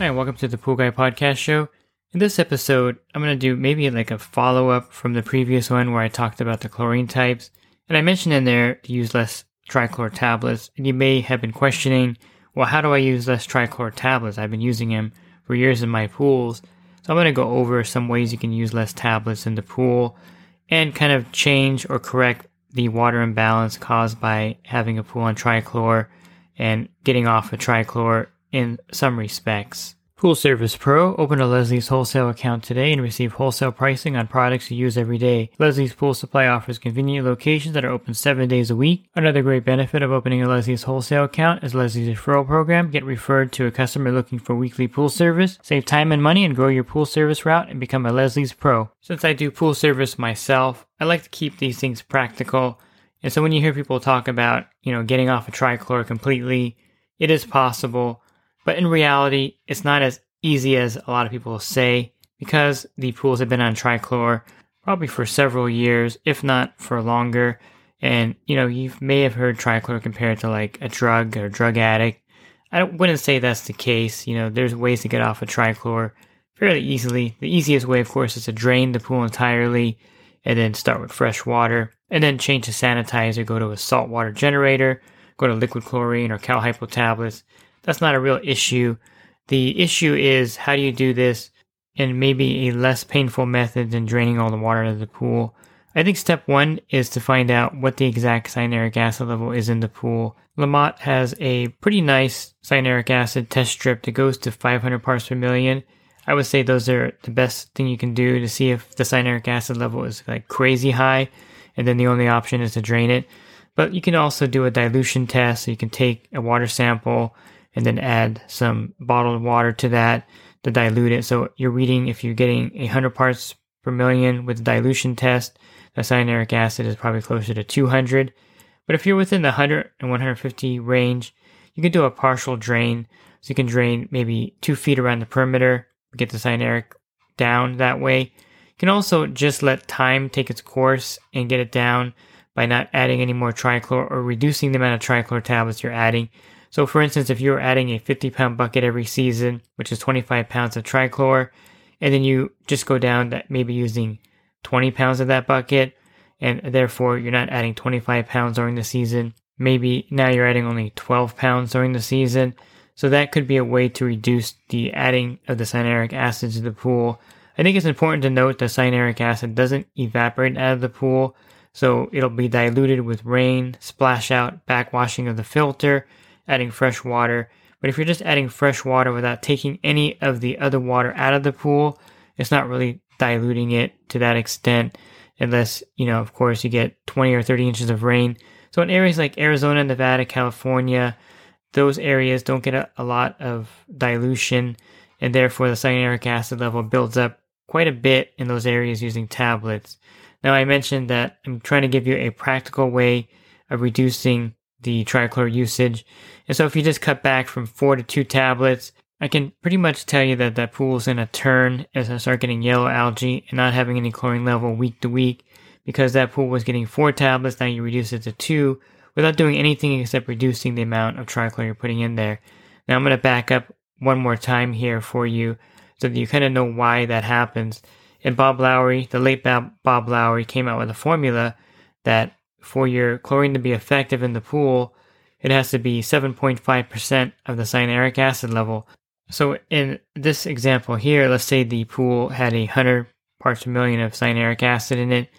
Hi, welcome to the Pool Guy Podcast Show. In this episode, I'm going to do maybe like a follow up from the previous one where I talked about the chlorine types. And I mentioned in there to use less trichlor tablets. And you may have been questioning, well, how do I use less trichlor tablets? I've been using them for years in my pools. So I'm going to go over some ways you can use less tablets in the pool and kind of change or correct the water imbalance caused by having a pool on trichlor and getting off of trichlor in some respects. Pool Service Pro. Open a Leslie's wholesale account today and receive wholesale pricing on products you use every day. Leslie's Pool Supply offers convenient locations that are open seven days a week. Another great benefit of opening a Leslie's wholesale account is Leslie's referral program. Get referred to a customer looking for weekly pool service. Save time and money and grow your pool service route and become a Leslie's Pro. Since I do pool service myself, I like to keep these things practical. And so when you hear people talk about, you know, getting off a trichlor completely, it is possible but in reality, it's not as easy as a lot of people say because the pools have been on trichlor probably for several years, if not for longer. And, you know, you may have heard trichlor compared to like a drug or drug addict. I wouldn't say that's the case. You know, there's ways to get off of trichlor fairly easily. The easiest way, of course, is to drain the pool entirely and then start with fresh water and then change to sanitizer, go to a saltwater generator, go to liquid chlorine or cal hypo tablets that's not a real issue. The issue is how do you do this in maybe a less painful method than draining all the water out of the pool. I think step one is to find out what the exact cyanuric acid level is in the pool. LaMotte has a pretty nice cyanuric acid test strip that goes to 500 parts per million. I would say those are the best thing you can do to see if the cyanuric acid level is like crazy high, and then the only option is to drain it. But you can also do a dilution test. So you can take a water sample and then add some bottled water to that to dilute it. So you're reading if you're getting 100 parts per million with the dilution test, the cyanuric acid is probably closer to 200. But if you're within the 100 and 150 range, you can do a partial drain. So you can drain maybe two feet around the perimeter, get the cyanuric down that way. You can also just let time take its course and get it down by not adding any more trichlor or reducing the amount of trichlor tablets you're adding. So, for instance, if you're adding a 50 pound bucket every season, which is 25 pounds of trichlor, and then you just go down that maybe using 20 pounds of that bucket, and therefore you're not adding 25 pounds during the season. Maybe now you're adding only 12 pounds during the season. So that could be a way to reduce the adding of the cyanuric acid to the pool. I think it's important to note that cyanuric acid doesn't evaporate out of the pool, so it'll be diluted with rain, splash out, backwashing of the filter, adding fresh water. But if you're just adding fresh water without taking any of the other water out of the pool, it's not really diluting it to that extent, unless, you know, of course, you get 20 or 30 inches of rain. So in areas like Arizona, Nevada, California, those areas don't get a, a lot of dilution, and therefore the cyanuric acid level builds up quite a bit in those areas using tablets. Now, I mentioned that I'm trying to give you a practical way of reducing the trichlor usage. And so if you just cut back from four to two tablets, I can pretty much tell you that that pool's in a turn as I start getting yellow algae and not having any chlorine level week to week because that pool was getting four tablets. Now you reduce it to two without doing anything except reducing the amount of trichlor you're putting in there. Now I'm going to back up one more time here for you so that you kind of know why that happens. And Bob Lowry, the late Bob, Lowry, came out with a formula that for your chlorine to be effective in the pool, it has to be 7.5% of the cyanuric acid level. So in this example here, let's say the pool had a 100 parts per million of cyanuric acid in it.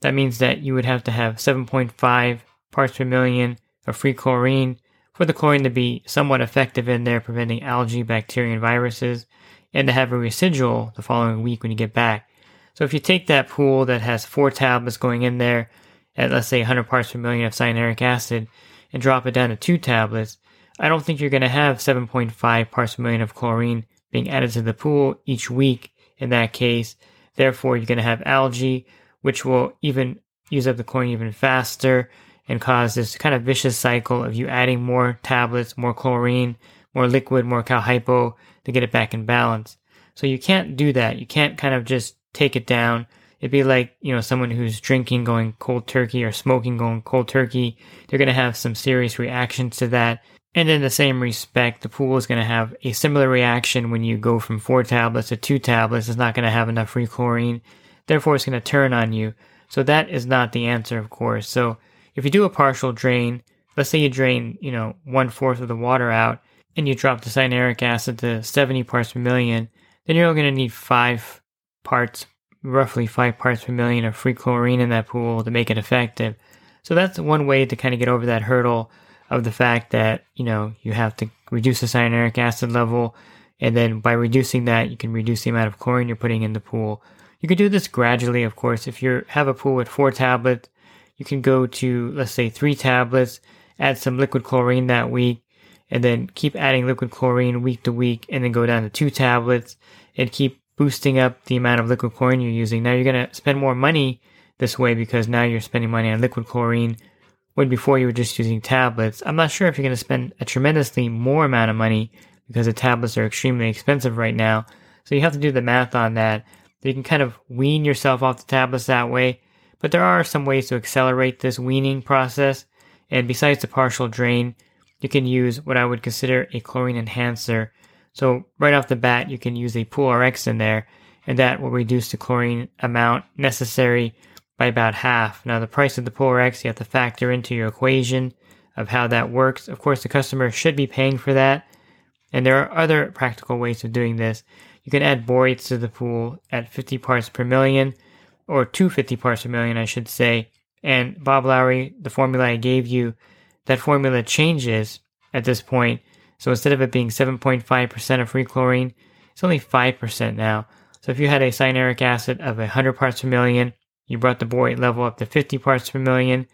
That means that you would have to have 7.5 parts per million of free chlorine for the chlorine to be somewhat effective in there preventing algae, bacteria, and viruses, and to have a residual the following week when you get back. So if you take that pool that has four tablets going in there, at let's say 100 parts per million of cyanuric acid and drop it down to two tablets, I don't think you're going to have 7.5 parts per million of chlorine being added to the pool each week in that case. Therefore, you're going to have algae, which will even use up the chlorine even faster and cause this kind of vicious cycle of you adding more tablets, more chlorine, more liquid, more cal hypo to get it back in balance. So you can't do that. You can't kind of just take it down. It'd be like, you know, someone who's drinking going cold turkey or smoking going cold turkey. They're going to have some serious reactions to that. And in the same respect, the pool is going to have a similar reaction when you go from four tablets to two tablets. It's not going to have enough free chlorine. Therefore, it's going to turn on you. So that is not the answer, of course. So if you do a partial drain, let's say you drain, you know, one fourth of the water out and you drop the cyanuric acid to 70 parts per million, then you're going to need five parts, roughly five parts per million of free chlorine in that pool to make it effective. So that's one way to kind of get over that hurdle of the fact that, you know, you have to reduce the cyanuric acid level. And then by reducing that, you can reduce the amount of chlorine you're putting in the pool. You can do this gradually, of course. If you have a pool with four tablets, you can go to, let's say, three tablets, add some liquid chlorine that week, and then keep adding liquid chlorine week to week, and then go down to two tablets and keep boosting up the amount of liquid chlorine you're using. Now you're going to spend more money this way because now you're spending money on liquid chlorine when before you were just using tablets. I'm not sure if you're going to spend a tremendously more amount of money because the tablets are extremely expensive right now. So you have to do the math on that. You can kind of wean yourself off the tablets that way but there are some ways to accelerate this weaning process, and besides the partial drain, you can use what I would consider a chlorine enhancer. So right off the bat, you can use a Pool RX in there, and that will reduce the chlorine amount necessary by about half. Now the price of the Pool RX, you have to factor into your equation of how that works. Of course, the customer should be paying for that, and there are other practical ways of doing this. You can add borates to the pool at 50 parts per million or 250 parts per million, I should say. And Bob Lowry, the formula I gave you, that formula changes at this point. So instead of it being 7.5% of free chlorine, it's only 5% now. So if you had a cyanuric acid of 100 parts per million, you brought the borate level up to 50 parts per million.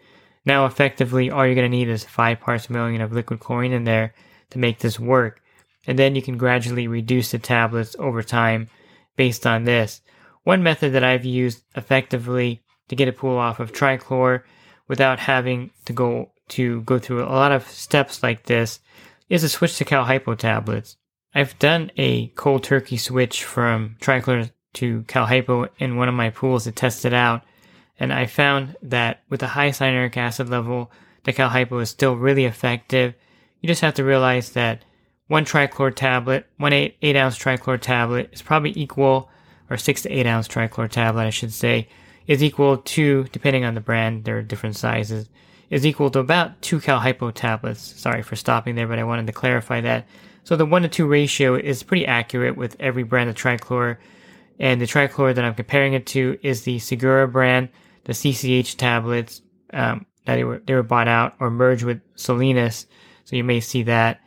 Now effectively, all you're going to need is 5 parts per million of liquid chlorine in there to make this work. And then you can gradually reduce the tablets over time based on this. One method that I've used effectively to get a pool off of trichlor without having to go to go through a lot of steps like this is a switch to Cal Hypo tablets. I've done a cold turkey switch from trichlor to Cal Hypo in one of my pools to test it out, and I found that with a high cyanuric acid level, the Cal Hypo is still really effective. You just have to realize that one trichlor tablet, one eight, eight ounce trichlor tablet, is probably equal or six to eight ounce trichlor tablet, I should say, is equal to, depending on the brand, there are different sizes, is equal to about two cal hypo tablets. Sorry for stopping there, but I wanted to clarify that. So the one to two ratio is pretty accurate with every brand of trichlor. And the trichlor that I'm comparing it to is the Sigura brand, the CCH tablets um, that they were they were bought out or merged with Solenis. So you may see that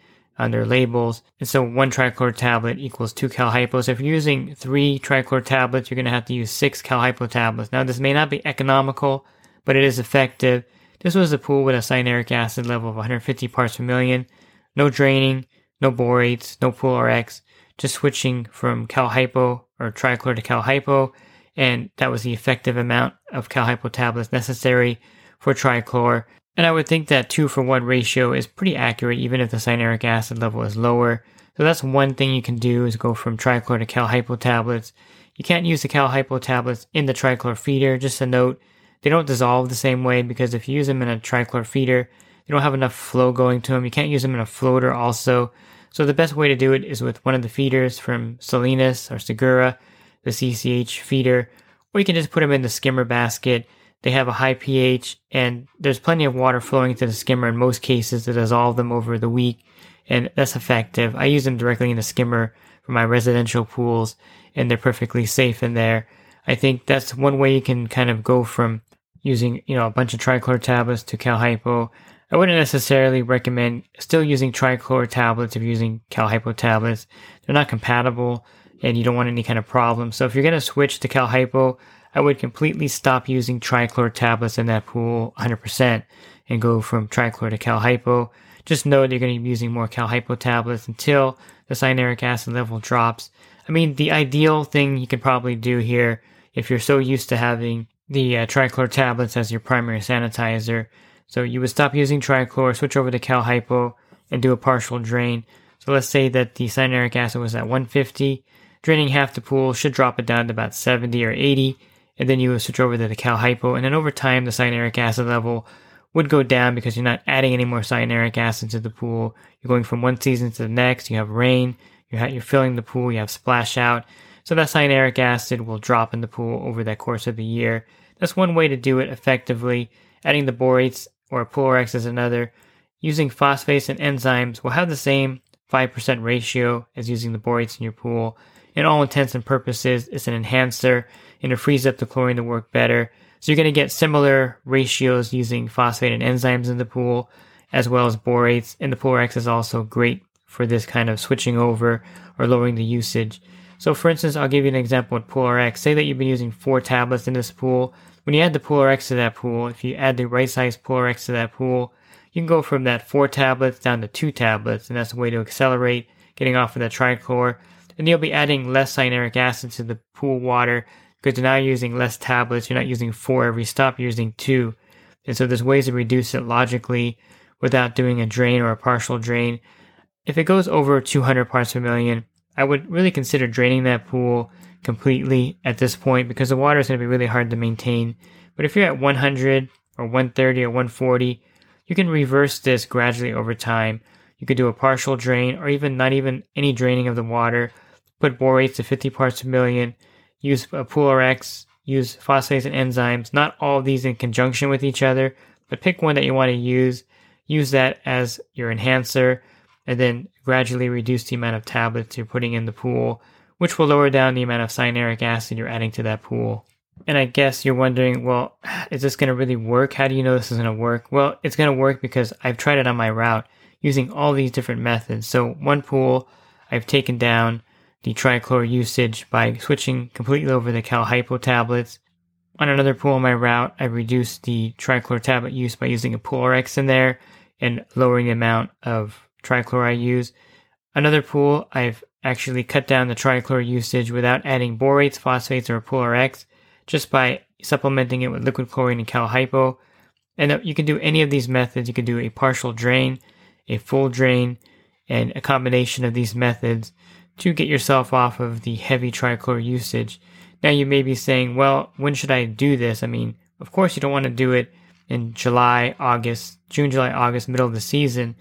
their labels. And so one trichlor tablet equals two cal hypo. So if you're using three trichlor tablets, you're going to have to use six cal hypo tablets. Now this may not be economical, but it is effective. This was a pool with a cyanuric acid level of 150 parts per million. No draining, no borates, no pool RX, just switching from cal hypo or trichlor to cal hypo. And that was the effective amount of cal hypo tablets necessary for trichlor. And I would think that 2 for 1 ratio is pretty accurate even if the cyanuric acid level is lower. So that's one thing you can do is go from trichlor to cal hypo tablets. You can't use the cal hypo tablets in the trichlor feeder. Just a note, they don't dissolve the same way because if you use them in a trichlor feeder, you don't have enough flow going to them. You can't use them in a floater also. So the best way to do it is with one of the feeders from Solenis or Sigura, the CCH feeder, or you can just put them in the skimmer basket they have a high pH and there's plenty of water flowing to the skimmer in most cases to dissolve them over the week. And that's effective. I use them directly in the skimmer for my residential pools and they're perfectly safe in there. I think that's one way you can kind of go from using, you know, a bunch of trichlor tablets to cal hypo. I wouldn't necessarily recommend still using trichlor tablets if you're using cal hypo tablets. They're not compatible and you don't want any kind of problem. So if you're going to switch to cal hypo, I would completely stop using trichlor tablets in that pool 100% and go from trichlor to cal hypo. Just know that you're going to be using more cal hypo tablets until the cyanuric acid level drops. I mean, the ideal thing you could probably do here, if you're so used to having the uh, trichlor tablets as your primary sanitizer, so you would stop using trichlor, switch over to cal hypo, and do a partial drain. So let's say that the cyanuric acid was at 150. Draining half the pool should drop it down to about 70 or 80, and then you would switch over to the cal hypo, and then over time the cyanuric acid level would go down because you're not adding any more cyanuric acid to the pool. You're going from one season to the next. You have rain. You're, you're filling the pool. You have splash out. So that cyanuric acid will drop in the pool over that course of the year. That's one way to do it effectively. Adding the borates or Pool RX is another. Using phosphates and enzymes will have the same 5% ratio as using the borates in your pool. In all intents and purposes, it's an enhancer and it frees up the chlorine to work better. So you're going to get similar ratios using phosphate and enzymes in the pool, as well as borates. And the Pool RX is also great for this kind of switching over or lowering the usage. So for instance, I'll give you an example with Pool RX. Say that you've been using four tablets in this pool. When you add the Pool RX to that pool, if you add the right size Pool RX to that pool, you can go from that four tablets down to two tablets, and that's a way to accelerate getting off of that trichlor. And you'll be adding less cyanuric acid to the pool water because you're now using less tablets. You're not using four every stop, you're using two. And so there's ways to reduce it logically without doing a drain or a partial drain. If it goes over 200 parts per million, I would really consider draining that pool completely at this point because the water is going to be really hard to maintain. But if you're at 100 or 130 or 140, you can reverse this gradually over time. You could do a partial drain or even not even any draining of the water. Put borates to 50 parts per million. Use a Pool RX. Use phosphates and enzymes. Not all of these in conjunction with each other, but pick one that you want to use. Use that as your enhancer and then gradually reduce the amount of tablets you're putting in the pool, which will lower down the amount of cyanuric acid you're adding to that pool. And I guess you're wondering, well, is this going to really work? How do you know this is going to work? Well, it's going to work because I've tried it on my route using all these different methods. So one pool, I've taken down the trichlor usage by switching completely over the cal hypo tablets. On another pool on my route, I've reduced the trichlor tablet use by using a Pool RX in there and lowering the amount of trichlor I use. Another pool, I've actually cut down the trichlor usage without adding borates, phosphates, or Pool RX just by supplementing it with liquid chlorine and cal hypo. And uh, you can do any of these methods. You can do a partial drain, a full drain, and a combination of these methods to get yourself off of the heavy trichlor usage. Now you may be saying, well, when should I do this? I mean, of course you don't want to do it in July, August, June, July, August, middle of the season.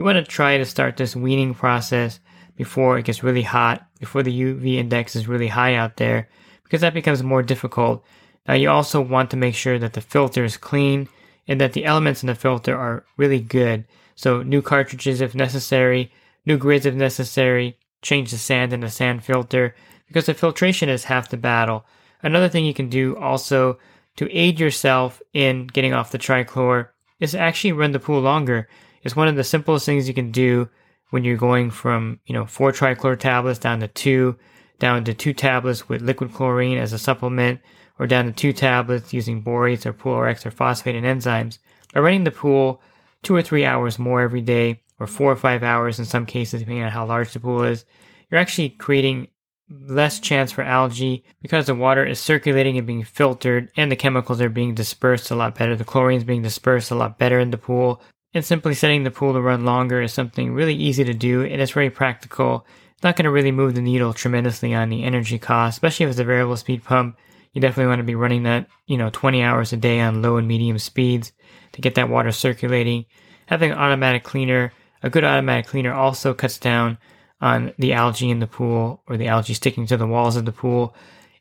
You want to try to start this weaning process before it gets really hot, before the UV index is really high out there, because that becomes more difficult. Now, you also want to make sure that the filter is clean and that the elements in the filter are really good. So, new cartridges if necessary, new grids if necessary, change the sand in the sand filter, because the filtration is half the battle. Another thing you can do also to aid yourself in getting off the trichlor is actually run the pool longer. It's one of the simplest things you can do when you're going from, you know, four trichlor tablets down to two down to two tablets with liquid chlorine as a supplement, or down to two tablets using borates or Pool RX or phosphate and enzymes. By running the pool two or three hours more every day, or four or five hours in some cases, depending on how large the pool is, you're actually creating less chance for algae because the water is circulating and being filtered and the chemicals are being dispersed a lot better. The chlorine is being dispersed a lot better in the pool. And simply setting the pool to run longer is something really easy to do and it's very practical it's not going to really move the needle tremendously on the energy cost, especially if it's a variable speed pump. You definitely want to be running that, you know, 20 hours a day on low and medium speeds to get that water circulating. Having an automatic cleaner, a good automatic cleaner also cuts down on the algae in the pool or the algae sticking to the walls of the pool.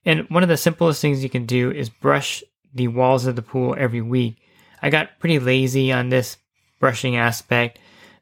And one of the simplest things you can do is brush the walls of the pool every week. I got pretty lazy on this brushing aspect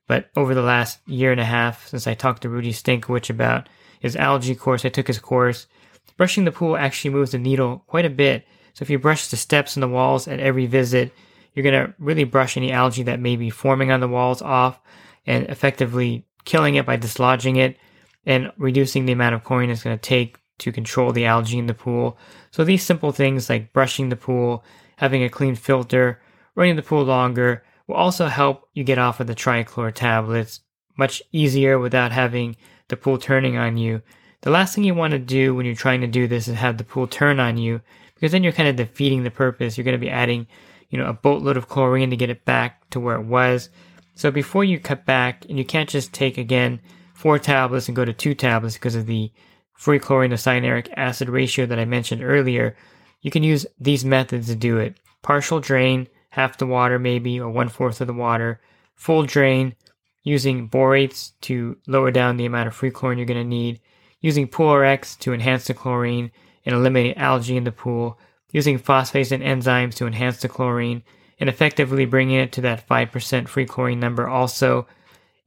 but over the last year and a half, since I talked to Rudy Stankowitz about his algae course, I took his course. Brushing the pool actually moves the needle quite a bit. So if you brush the steps and the walls at every visit, you're going to really brush any algae that may be forming on the walls off and effectively killing it by dislodging it and reducing the amount of chlorine it's going to take to control the algae in the pool. So these simple things like brushing the pool, having a clean filter, running the pool longer will also help you get off of the trichlor tablets much easier without having the pool turning on you. The last thing you want to do when you're trying to do this is have the pool turn on you because then you're kind of defeating the purpose. You're going to be adding, you know, a boatload of chlorine to get it back to where it was. So before you cut back, and you can't just take again four tablets and go to two tablets because of the free chlorine to cyanuric acid ratio that I mentioned earlier, you can use these methods to do it. Partial drain, half the water maybe, or one fourth of the water. Full drain, using borates to lower down the amount of free chlorine you're going to need. Using Pool-Rx to enhance the chlorine and eliminate algae in the pool. Using phosphates and enzymes to enhance the chlorine and effectively bringing it to that 5% free chlorine number also.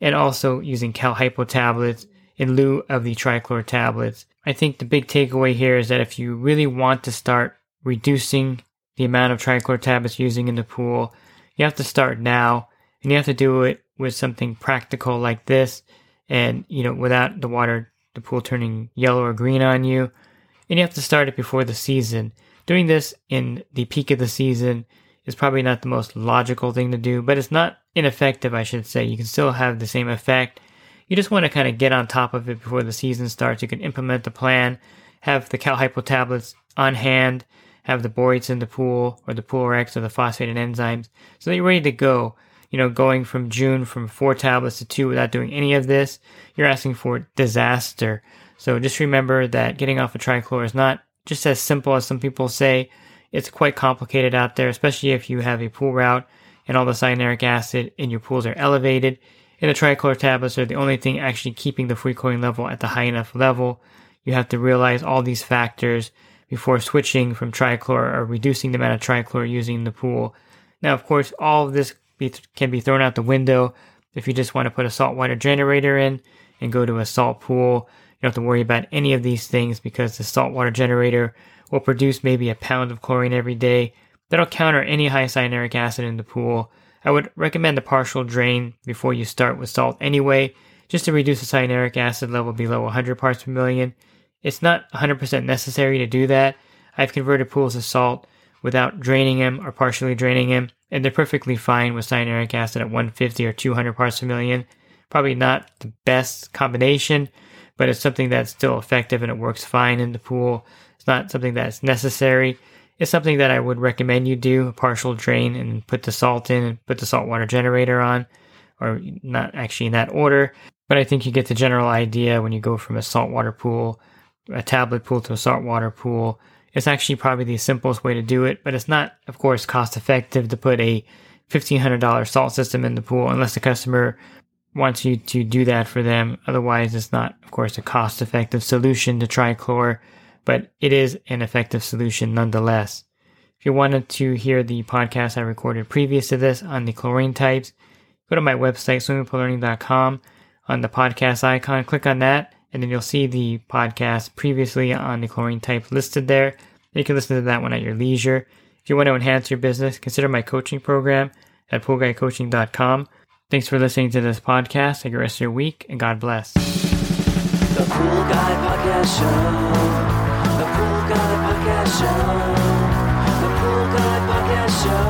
And also using Cal Hypo tablets in lieu of the trichlor tablets. I think the big takeaway here is that if you really want to start reducing the amount of trichlor tablets using in the pool, you have to start now and you have to do it with something practical like this and you know without the water the pool turning yellow or green on you. And you have to start it before the season. Doing this in the peak of the season is probably not the most logical thing to do but it's not ineffective i should say. You can still have the same effect. You just want to kind of get on top of it before the season starts. You can implement the plan, have the Cal Hypo tablets on hand, have the borates in the pool or the Pool-Rx or the phosphate and enzymes so that you're ready to go. You know, going from June from four tablets to two without doing any of this, you're asking for disaster. So just remember that getting off of trichlor is not just as simple as some people say. It's quite complicated out there, especially if you have a pool route and all the cyanuric acid in your pools are elevated and the trichlor tablets are the only thing actually keeping the free chlorine level at the high enough level. You have to realize all these factors before switching from trichlor or reducing the amount of trichlor using the pool. Now, of course, all of this be th- can be thrown out the window if you just want to put a saltwater generator in and go to a salt pool. You don't have to worry about any of these things because the saltwater generator will produce maybe a pound of chlorine every day. That'll counter any high cyanuric acid in the pool. I would recommend a partial drain before you start with salt anyway, just to reduce the cyanuric acid level below 100 parts per million. It's not 100% necessary to do that. I've converted pools of salt without draining them or partially draining them, and they're perfectly fine with cyanuric acid at 150 or 200 parts per million. Probably not the best combination, but it's something that's still effective and it works fine in the pool. It's not something that's necessary It's something that I would recommend you do a partial drain and put the salt in and put the saltwater generator on, or not actually in that order. But I think you get the general idea when you go from a saltwater pool, a tablet pool to a saltwater pool. It's actually probably the simplest way to do it, but it's not, of course, cost effective to put a $1,500 salt system in the pool unless the customer wants you to do that for them. Otherwise, it's not, of course, a cost effective solution to trichlor but it is an effective solution nonetheless. If you wanted to hear the podcast I recorded previous to this on the chlorine types, go to my website, swimmingpoollearning.com. On the podcast icon, click on that, and then you'll see the podcast previously on the chlorine type listed there. You can listen to that one at your leisure. If you want to enhance your business, consider my coaching program at poolguycoaching.com. Thanks for listening to this podcast. Have a rest of your week, and God bless. The Pool Guy Podcast Show. The Pool Guy Podcast Show. The Pool Guy Podcast Show.